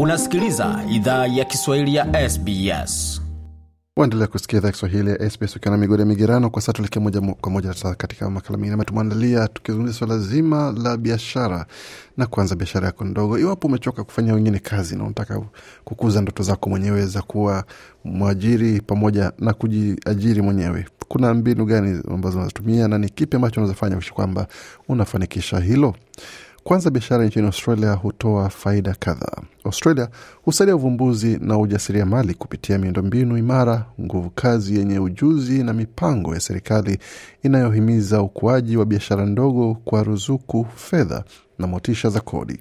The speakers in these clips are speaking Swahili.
Unasikiliza idhaa ya Kiswahili ya SBS. Waendelea kusikia idhaa Kiswahili ya SBS ukiwa na migode migerano. Kwa sasa tuelekea moja kwa moja katika makala mengine tumeandalia, tukizungumzia swala zima la biashara na kuanza biashara yako ndogo. Iwapo umechoka kufanya wengine kazi na unataka kukuza ndoto zako mwenyewe za kuwa mwajiri pamoja na kujiajiri mwenyewe, kuna mbinu gani ambazo unazotumia na ni kipi ambacho unazofanya kuishi kwamba unafanikisha hilo? Kwanza, biashara nchini Australia hutoa faida kadhaa. Australia husaidia uvumbuzi na ujasiriamali kupitia miundombinu imara, nguvu kazi yenye ujuzi na mipango ya serikali inayohimiza ukuaji wa biashara ndogo kwa ruzuku, fedha na motisha za kodi.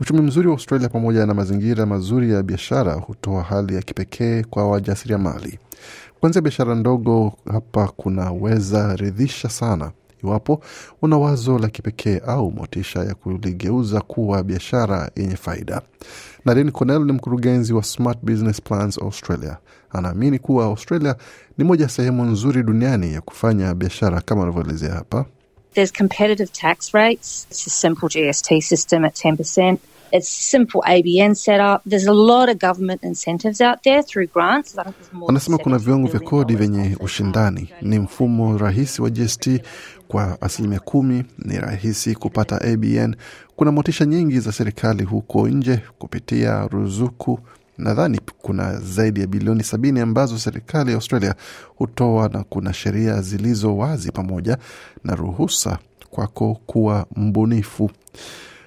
Uchumi mzuri wa Australia pamoja na mazingira mazuri ya biashara hutoa hali ya kipekee kwa wajasiriamali. Kuanzia biashara ndogo hapa kunaweza ridhisha sana iwapo una wazo la kipekee au motisha ya kuligeuza kuwa biashara yenye faida. Nadine Cornell ni mkurugenzi wa Smart Business Plans Australia. Anaamini kuwa Australia ni moja ya sehemu nzuri duniani ya kufanya biashara kama anavyoelezea hapa. There's competitive tax rates. It's a simple GST system at 10%. It's simple ABN setup. There's a lot of government incentives out there through grants. Anasema kuna viwango vya kodi vyenye ushindani, ni mfumo rahisi wa GST kwa asilimia kumi, ni rahisi kupata ABN. Kuna motisha nyingi za serikali huko nje kupitia ruzuku. Nadhani kuna zaidi ya bilioni sabini ambazo serikali ya Australia hutoa na kuna sheria zilizo wazi pamoja na ruhusa kwako kuwa mbunifu.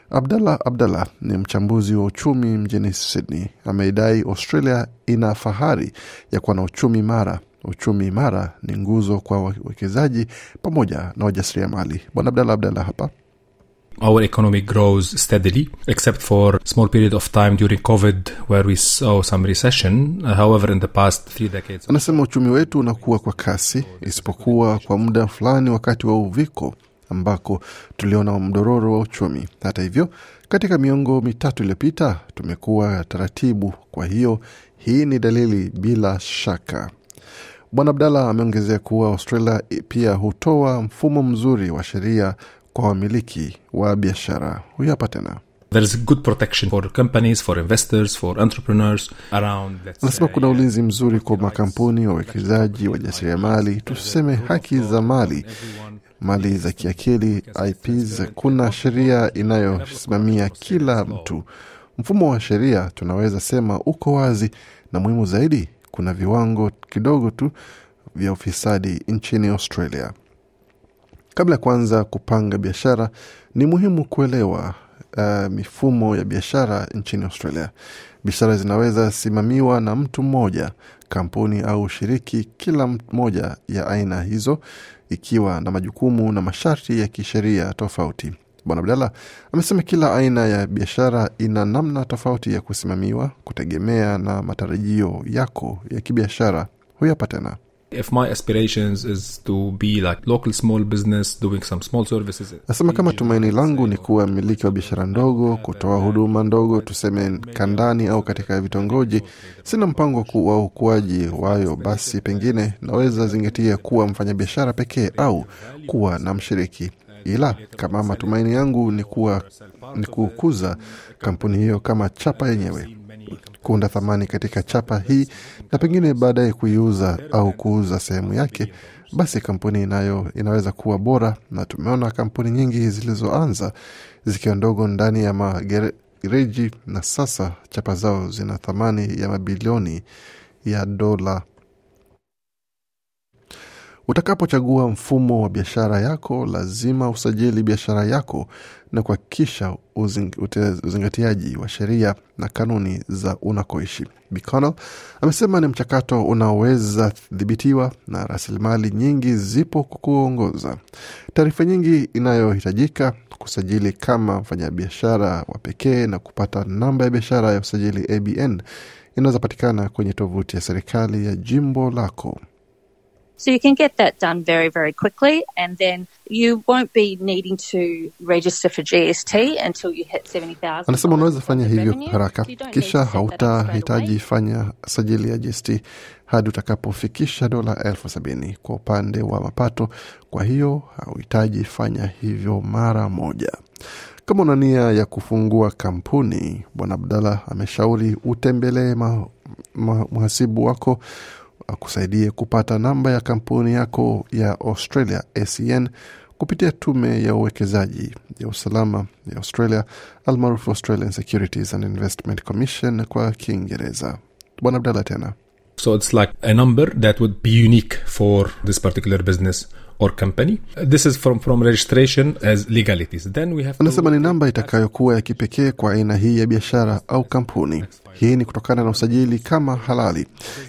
Abdallah Abdallah ni mchambuzi wa uchumi mjini Sydney. Ameidai Australia ina fahari ya kuwa na uchumi imara. Uchumi imara ni nguzo kwa wawekezaji pamoja na wajasiriamali. Bwana Abdallah Abdallah hapa our economy grows steadily, except for small period of time during COVID where we saw some recession. However, in the past three decades... Anasema uchumi wetu unakuwa kwa kasi, isipokuwa kwa muda fulani wakati wa uviko ambako tuliona mdororo wa uchumi. Hata hivyo, katika miongo mitatu iliyopita tumekuwa taratibu. Kwa hiyo hii ni dalili bila shaka. Bwana Abdalla ameongezea kuwa Australia pia hutoa mfumo mzuri wa sheria kwa wamiliki wa biashara. Huyu hapa tena There is good protection for companies, for investors, for entrepreneurs around. Anasema kuna ulinzi mzuri kwa makampuni, wawekezaji, wajasiriamali, tuseme haki za mali mali za kiakili IPs. Kuna sheria inayosimamia kila mtu. Mfumo wa sheria tunaweza sema uko wazi, na muhimu zaidi, kuna viwango kidogo tu vya ufisadi nchini Australia. Kabla ya kuanza kupanga biashara, ni muhimu kuelewa uh, mifumo ya biashara nchini Australia. Biashara zinaweza simamiwa na mtu mmoja, kampuni au shiriki, kila moja ya aina hizo ikiwa na majukumu na masharti ya kisheria tofauti. Bwana Abdalla amesema kila aina ya biashara ina namna tofauti ya kusimamiwa kutegemea na matarajio yako ya kibiashara. Huyapa tena If my aspirations is to be like local small business doing some small services. Nasema kama tumaini langu ni kuwa mmiliki wa biashara ndogo, kutoa huduma ndogo, tuseme kandani au katika vitongoji. Sina mpango wa ukuaji wayo, basi pengine naweza zingatia kuwa mfanyabiashara pekee au kuwa na mshiriki ila kama matumaini yangu ni kuwa ni kukuza kampuni hiyo kama chapa yenyewe kuunda thamani katika chapa hii na pengine baadaye kuiuza au kuuza sehemu yake, basi kampuni inayo inaweza kuwa bora. Na tumeona kampuni nyingi zilizoanza zikiwa ndogo ndani ya magereji na sasa chapa zao zina thamani ya mabilioni ya dola. Utakapochagua mfumo wa biashara yako, lazima usajili biashara yako na kuhakikisha uzingatiaji wa sheria na kanuni za unakoishi. Biconnell amesema ni mchakato unaoweza dhibitiwa na rasilimali nyingi zipo kukuongoza. Taarifa nyingi inayohitajika kusajili kama mfanyabiashara wa pekee na kupata namba ya biashara ya usajili ABN inaweza patikana kwenye tovuti ya serikali ya jimbo lako. So you can get that done very, very quickly, and then you won't be needing to register for GST until you hit 70,000. Anasema unaweza fanya hivyo haraka, kisha hautahitaji fanya sajili ya GST hadi utakapofikisha dola elfu sabini kwa upande wa mapato. Kwa hiyo hauhitaji fanya hivyo mara moja. Kama una nia ya kufungua kampuni, Bwana Abdalla ameshauri utembelee mhasibu wako akusaidie kupata namba ya kampuni yako ya Australia ACN kupitia tume ya uwekezaji ya usalama ya Australia almaarufu Australian Securities and Investment Commission kwa Kiingereza. Bwana Abdalla tena So it's like a number that would be unique for this particular business or company. This is from, from registration as legalities. Then we have anasema ni namba itakayokuwa ya kipekee kwa aina hii ya biashara au kampuni. Hii ni kutokana na usajili kama halali.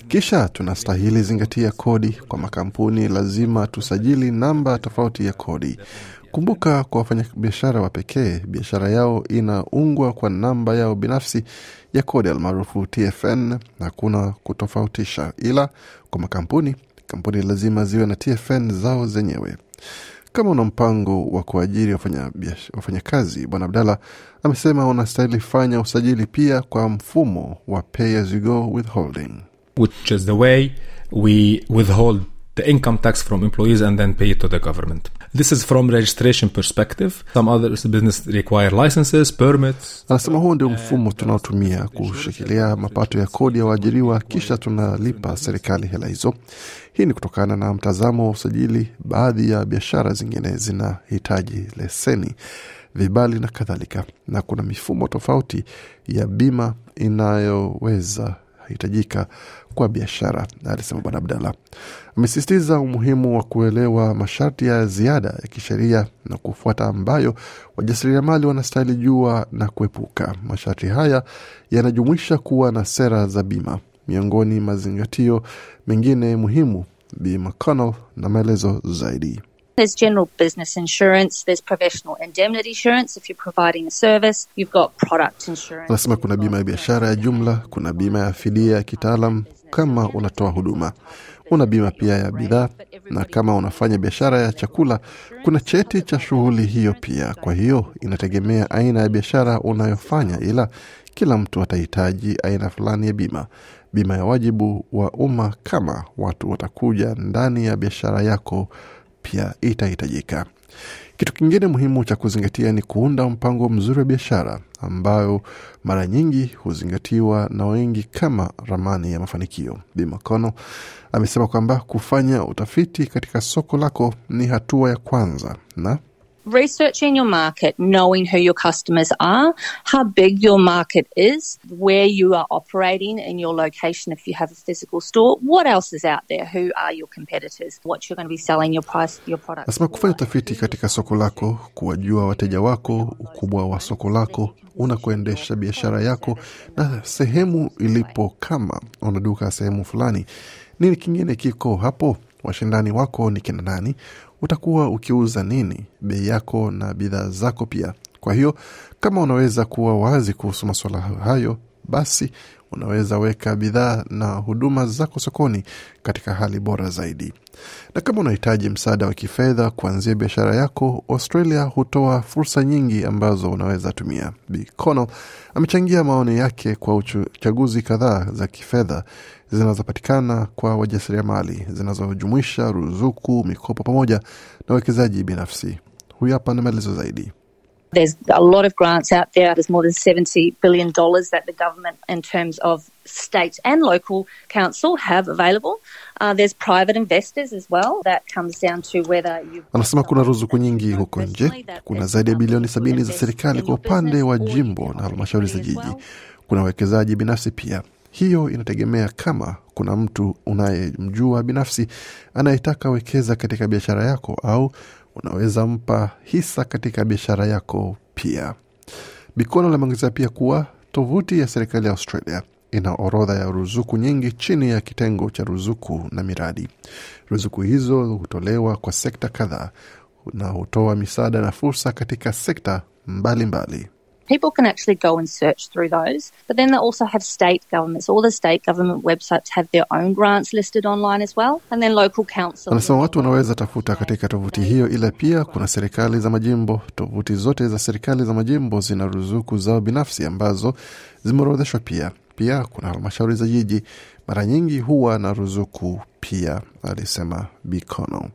Kisha tunastahili zingatia kodi. Kwa makampuni lazima tusajili namba tofauti ya kodi. Kumbuka, kwa wafanyabiashara wa pekee, biashara yao inaungwa kwa namba yao binafsi ya kodi almaarufu TFN. Hakuna kutofautisha, ila kwa makampuni, kampuni lazima ziwe na TFN zao zenyewe. Kama una mpango wa kuajiri wafanyakazi, Bwana Abdalla amesema unastahili fanya usajili pia kwa mfumo wa pay as you go withholding. which is the way we withhold the income tax from employees and then pay it to the government. This is from registration perspective. Some other business require licenses, permits. Anasema huo ndio mfumo tunaotumia kushikilia mapato ya kodi ya waajiriwa, kisha tunalipa serikali hela hizo. Hii ni kutokana na mtazamo wa usajili. Baadhi ya biashara zingine zinahitaji leseni, vibali na kadhalika, na kuna mifumo tofauti ya bima inayoweza hitajika kwa biashara, alisema Bwana Abdalla. Amesisitiza umuhimu wa kuelewa masharti ya ziada ya kisheria na kufuata ambayo wajasiriamali wanastahili jua na kuepuka. Masharti haya yanajumuisha kuwa na sera za bima, miongoni mazingatio mengine muhimu. Bi McConnell na maelezo zaidi. There's general business insurance, there's professional indemnity insurance if you're providing a service, you've got product insurance. Anasema kuna bima ya biashara ya jumla, kuna bima ya fidia ya kitaalam kama unatoa huduma, una bima pia ya bidhaa, na kama unafanya biashara ya chakula, kuna cheti cha shughuli hiyo pia. Kwa hiyo inategemea aina ya biashara unayofanya, ila kila mtu atahitaji aina fulani ya bima. Bima ya wajibu wa umma kama watu watakuja ndani ya biashara yako pia itahitajika. Kitu kingine muhimu cha kuzingatia ni kuunda mpango mzuri wa biashara ambayo mara nyingi huzingatiwa na wengi kama ramani ya mafanikio. Bi Makono amesema kwamba kufanya utafiti katika soko lako ni hatua ya kwanza na Researching your market, knowing who your customers are, how big your market is, where you are operating in your location if you have a physical store, what else is out there, who are your competitors, what you're going to be selling your price your product. Nasema kufanya utafiti katika soko lako, kuwajua wateja wako, ukubwa wa soko lako, unakoendesha biashara yako na sehemu ilipo. Kama una duka sehemu fulani, nini kingine kiko hapo? Washindani wako ni kina nani? Utakuwa ukiuza nini? Bei yako na bidhaa zako pia. Kwa hiyo kama unaweza kuwa wazi kuhusu masuala hayo, basi unaweza weka bidhaa na huduma zako sokoni katika hali bora zaidi. Na kama unahitaji msaada wa kifedha kuanzia biashara yako, Australia hutoa fursa nyingi ambazo unaweza tumia. Bi amechangia maoni yake kwa uchaguzi kadhaa za kifedha zinazopatikana kwa wajasiriamali zinazojumuisha ruzuku, mikopo pamoja na uwekezaji binafsi. Huyu hapa na maelezo zaidi. There's a lot of grants out there. There's more than $70 billion that the government, in terms of state and local council, have available. Uh, there's private investors as well. That comes down to whether you. Anasema kuna ruzuku nyingi huko nje. Kuna zaidi ya bilioni sabini za serikali kwa upande wa jimbo na halmashauri za jiji. Kuna wawekezaji binafsi pia. Hiyo inategemea kama kuna mtu unayemjua binafsi anayetaka wekeza katika biashara yako au unaweza mpa hisa katika biashara yako pia. Bikono limeongezea pia kuwa tovuti ya serikali ya Australia ina orodha ya ruzuku nyingi chini ya kitengo cha ruzuku na miradi. Ruzuku hizo hutolewa kwa sekta kadhaa na hutoa misaada na fursa katika sekta mbalimbali mbali. People can actually go and search through those. But then they also have state governments. All the state government websites have their own grants listed online as well. And then local councils. Anasema watu wanaweza tafuta katika tovuti hiyo, ila pia kuna serikali za majimbo. Tovuti zote za serikali za majimbo zina ruzuku zao binafsi ambazo zimeorodheshwa pia. Pia kuna halmashauri za jiji, mara nyingi huwa na ruzuku pia, alisema Bikono.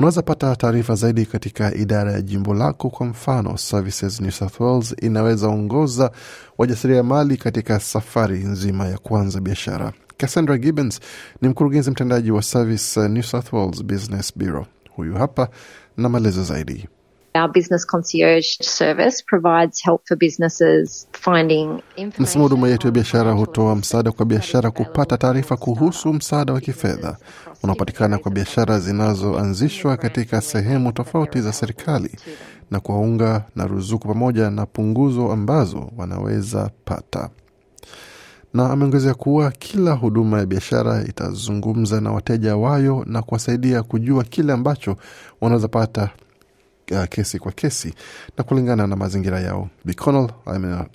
Unaweza pata taarifa zaidi katika idara ya jimbo lako. Kwa mfano, Services New South Wales inaweza ongoza wajasiriamali katika safari nzima ya kuanza biashara. Cassandra Gibbons ni mkurugenzi mtendaji wa Service New South Wales Business Bureau. Huyu hapa na maelezo zaidi. Our business concierge service provides help for businesses finding Nasema huduma yetu ya biashara hutoa msaada kwa biashara kupata taarifa kuhusu msaada wa kifedha unaopatikana kwa biashara zinazoanzishwa katika sehemu tofauti za serikali na kuwaunga na ruzuku pamoja na punguzo ambazo wanaweza pata. Na ameongezea kuwa kila huduma ya biashara itazungumza na wateja wayo na kuwasaidia kujua kile ambacho wanaweza pata uh, kesi kwa kesi na kulingana na mazingira yao. Biconnell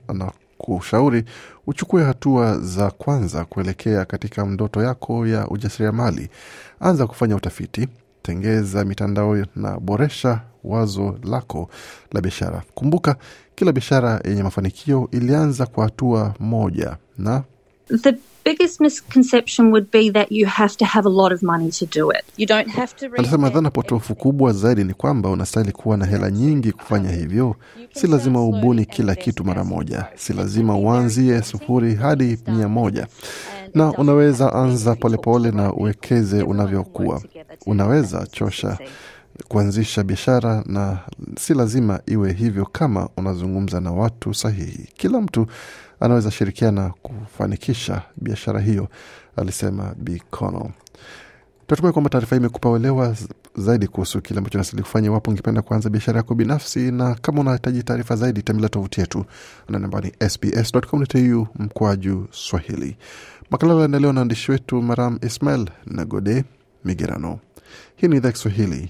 anakushauri uchukue hatua za kwanza kuelekea katika ndoto yako ya ujasiriamali. Anza kufanya utafiti, tengeza mitandao na boresha wazo lako la biashara. Kumbuka, kila biashara yenye mafanikio ilianza kwa hatua moja na The biggest misconception would be that you have to have a lot of money to do it. You don't have to Anasema dhana potofu kubwa zaidi ni kwamba unastahili kuwa na hela nyingi kufanya hivyo. Si lazima ubuni kila kitu mara moja, si lazima uanzie sufuri hadi mia moja, na unaweza anza polepole na uwekeze unavyokuwa. Unaweza chosha kuanzisha biashara na si lazima iwe hivyo kama unazungumza na watu sahihi. Kila mtu anaweza shirikiana kufanikisha biashara hiyo, alisema Bi Connell. Tunatumai kwamba taarifa hii imekupa uelewa zaidi kuhusu kile ambacho nasili kufanya iwapo ungependa kuanza biashara yako binafsi, na kama unahitaji taarifa zaidi, tembelea tovuti yetu na ni sbs.com.au mkwaju Swahili. Makala yanaendelea na waandishi wetu Maram Ismail na Gode Migerano. Hii ni idhaa Kiswahili